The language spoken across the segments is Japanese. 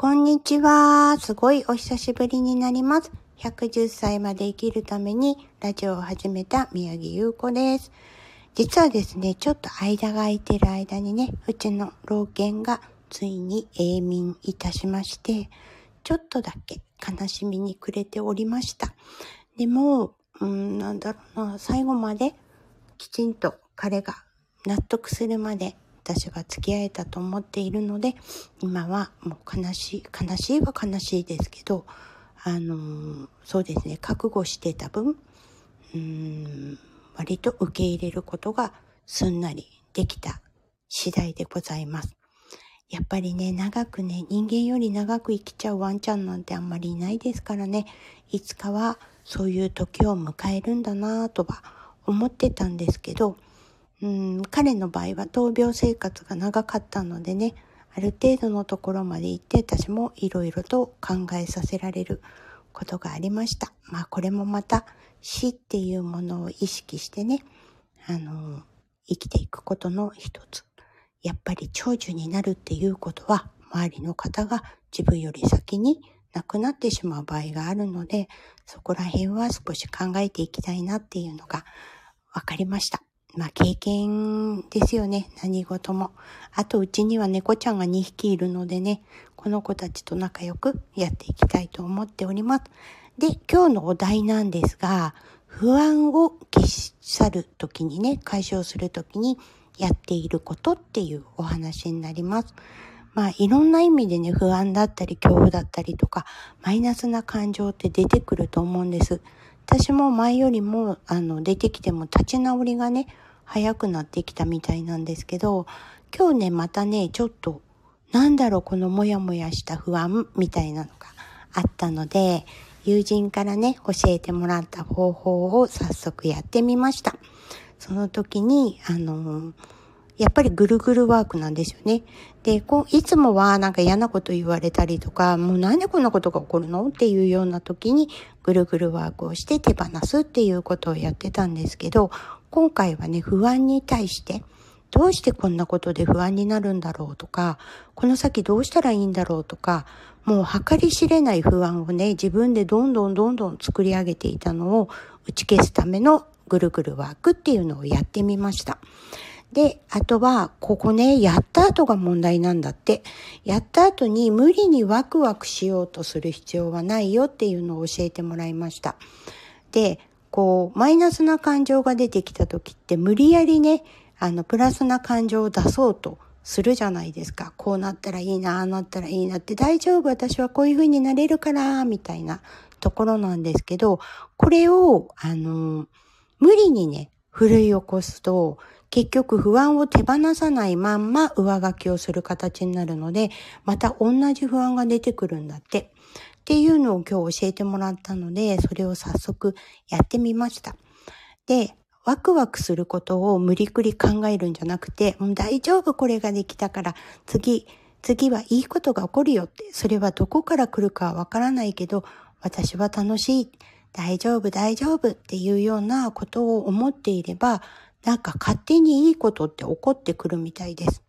こんにちは。すごいお久しぶりになります。110歳まで生きるためにラジオを始めた宮城優子です。実はですね、ちょっと間が空いてる間にね、うちの老犬がついに永眠いたしまして、ちょっとだけ悲しみに暮れておりました。でも、うん、なんだろうな、最後まできちんと彼が納得するまで私が付き合えたと思っているので、今はもう悲しい、悲しいは悲しいですけど、あの、そうですね、覚悟してた分、うーん、割と受け入れることがすんなりできた次第でございます。やっぱりね、長くね、人間より長く生きちゃうワンちゃんなんてあんまりいないですからね、いつかはそういう時を迎えるんだなぁとは思ってたんですけど、うん、彼の場合は闘病生活が長かったのでね、ある程度のところまで行って私もいろいろと考えさせられることがありました。まあこれもまた死っていうものを意識してね、あの、生きていくことの一つ。やっぱり長寿になるっていうことは周りの方が自分より先に亡くなってしまう場合があるので、そこら辺は少し考えていきたいなっていうのが分かりました。まあ経験ですよね。何事も。あとうちには猫ちゃんが2匹いるのでね、この子たちと仲良くやっていきたいと思っております。で、今日のお題なんですが、不安を消し去るときにね、解消するときにやっていることっていうお話になります。まあいろんな意味でね、不安だったり恐怖だったりとか、マイナスな感情って出てくると思うんです。私も前よりも、あの、出てきても立ち直りがね、早くなってきたみたいなんですけど、今日ね、またね、ちょっと、なんだろう、このモヤモヤした不安みたいなのがあったので、友人からね、教えてもらった方法を早速やってみました。その時に、あのやっぱりぐるぐるワークなんですよね。で、こう、いつもはなんか嫌なこと言われたりとか、もうなんでこんなことが起こるの？っていうような時に、ぐるぐるワークをして手放すっていうことをやってたんですけど、今回はね、不安に対して、どうしてこんなことで不安になるんだろうとか、この先どうしたらいいんだろうとか、もう計り知れない不安をね、自分でどんどんどんどん作り上げていたのを打ち消すためのぐるぐるワークっていうのをやってみました。で、あとは、ここね、やった後が問題なんだって。やった後に無理にワクワクしようとする必要はないよっていうのを教えてもらいました。で、こう、マイナスな感情が出てきた時って無理やりね、あの、プラスな感情を出そうとするじゃないですか。こうなったらいいな、ああなったらいいなって、大丈夫、私はこういう風になれるから、みたいなところなんですけど、これを、あの、無理にね、奮い起こすと、結局不安を手放さないまんま上書きをする形になるので、また同じ不安が出てくるんだって。っていうのを今日教えてもらったので、それを早速やってみました。で、ワクワクすることを無理くり考えるんじゃなくて、もう大丈夫これができたから次、次はいいことが起こるよって、それはどこから来るかはわからないけど、私は楽しい、大丈夫大丈夫っていうようなことを思っていれば、なんか勝手にいいことって起こってくるみたいです。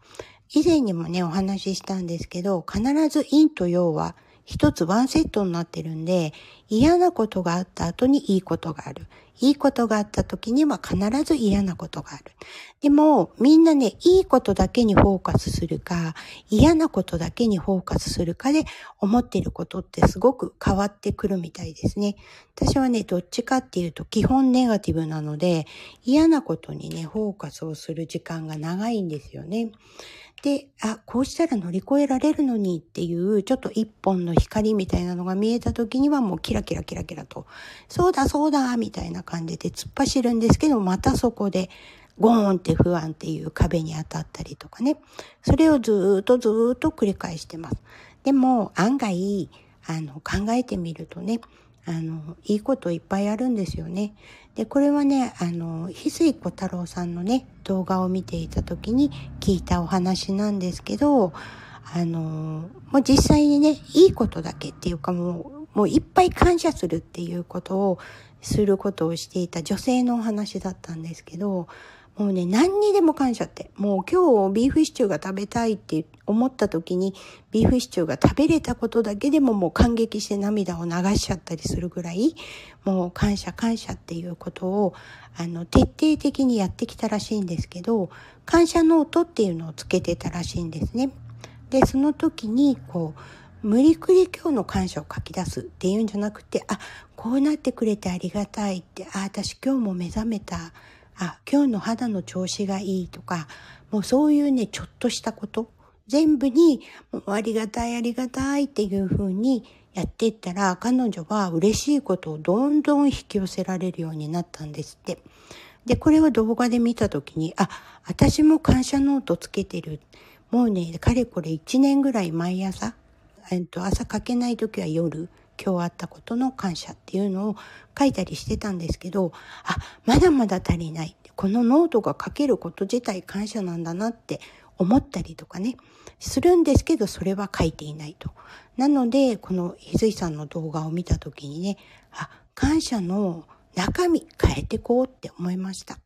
以前にもね、お話ししたんですけど、必ず陰と陽は一つワンセットになってるんで、嫌なことがあった後にいいことがある。いいことがあった時には必ず嫌なことがある。でも、みんなね、いいことだけにフォーカスするか、嫌なことだけにフォーカスするかで思ってることってすごく変わってくるみたいですね。私はね、どっちかっていうと基本ネガティブなので、嫌なことにね、フォーカスをする時間が長いんですよね。で、あ、こうしたら乗り越えられるのにっていう、ちょっと一本の光みたいなのが見えた時にはもうキラキラキラキラと、そうだそうだみたいな感じで突っ走るんですけど、またそこでゴーンって不安っていう壁に当たったりとかね。それをずーっとずーっと繰り返してます。でも案外、あの、考えてみるとね、あの、いいこといっぱいあるんですよね。で、これはね、あの、翡翠小太郎さんのね、動画を見ていた時に聞いたお話なんですけど、あの、もう実際にね、いいことだけっていうかもう、もういっぱい感謝するっていうことをすることをしていた女性のお話だったんですけど、もうね、何にでも感謝って。もう今日ビーフシチューが食べたいって思った時に、ビーフシチューが食べれたことだけでももう感激して涙を流しちゃったりするぐらい、もう感謝感謝っていうことを、あの、徹底的にやってきたらしいんですけど、感謝ノートっていうのをつけてたらしいんですね。で、その時に、こう、無理くり今日の感謝を書き出すっていうんじゃなくて、あ、こうなってくれてありがたいって、あ、私今日も目覚めた。あ、今日の肌の調子がいいとか、もうそういうね、ちょっとしたこと、全部に、ありがたいありがたいっていう風にやっていったら、彼女は嬉しいことをどんどん引き寄せられるようになったんですって。で、これを動画で見たときに、あ、私も感謝ノートつけてる。もうね、かれこれ1年ぐらい毎朝、えっと、朝書けないときは夜、今日あったことの感謝っていうのを書いたりしてたんですけど、あ、まだまだ足りない。このノートが書けること自体感謝なんだなって思ったりとかね、するんですけど、それは書いていないと。なので、このひずいさんの動画を見たときにね、あ、感謝の中身変えてこうって思いました。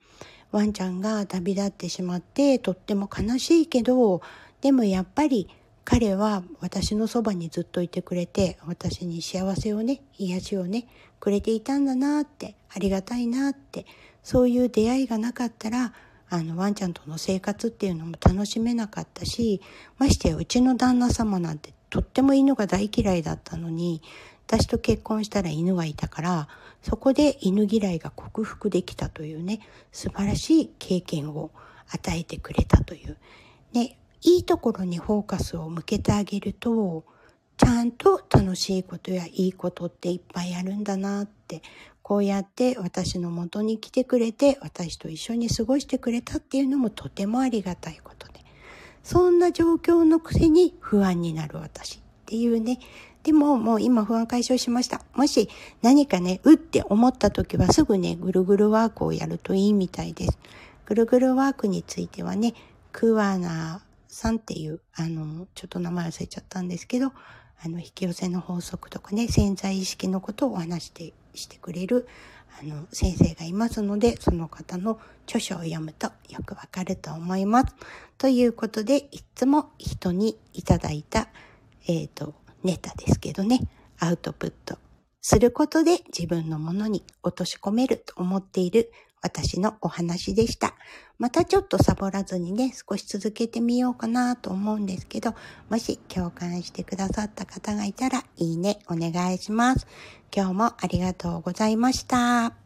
ワンちゃんが旅立ってしまってとっても悲しいけど、でもやっぱり彼は私のそばにずっといてくれて、私に幸せをね、癒しをね、くれていたんだなって、ありがたいなって、そういう出会いがなかったら、あの、ワンちゃんとの生活っていうのも楽しめなかったし、ましてやうちの旦那様なんてとっても犬が大嫌いだったのに、私と結婚したら犬がいたから、そこで犬嫌いが克服できたというね、素晴らしい経験を与えてくれたという。ね、いいところにフォーカスを向けてあげると、ちゃんと楽しいことやいいことっていっぱいあるんだなって、こうやって私の元に来てくれて、私と一緒に過ごしてくれたっていうのもとてもありがたいことで。そんな状況のくせに不安になる私っていうね。でももう今不安解消しました。もし何かね、うって思った時はすぐね、ぐるぐるワークをやるといいみたいです。ぐるぐるワークについてはね、クワナさんっていう、あの、ちょっと名前忘れちゃったんですけど、あの、引き寄せの法則とかね、潜在意識のことをお話してしてくれる、あの、先生がいますので、その方の著書を読むとよくわかると思います。ということで、いつも人にいただいた、えっ、ー、と、ネタですけどね、アウトプットすることで自分のものに落とし込めると思っている私のお話でした。またちょっとサボらずにね、少し続けてみようかなと思うんですけど、もし共感してくださった方がいたら、いいねお願いします。今日もありがとうございました。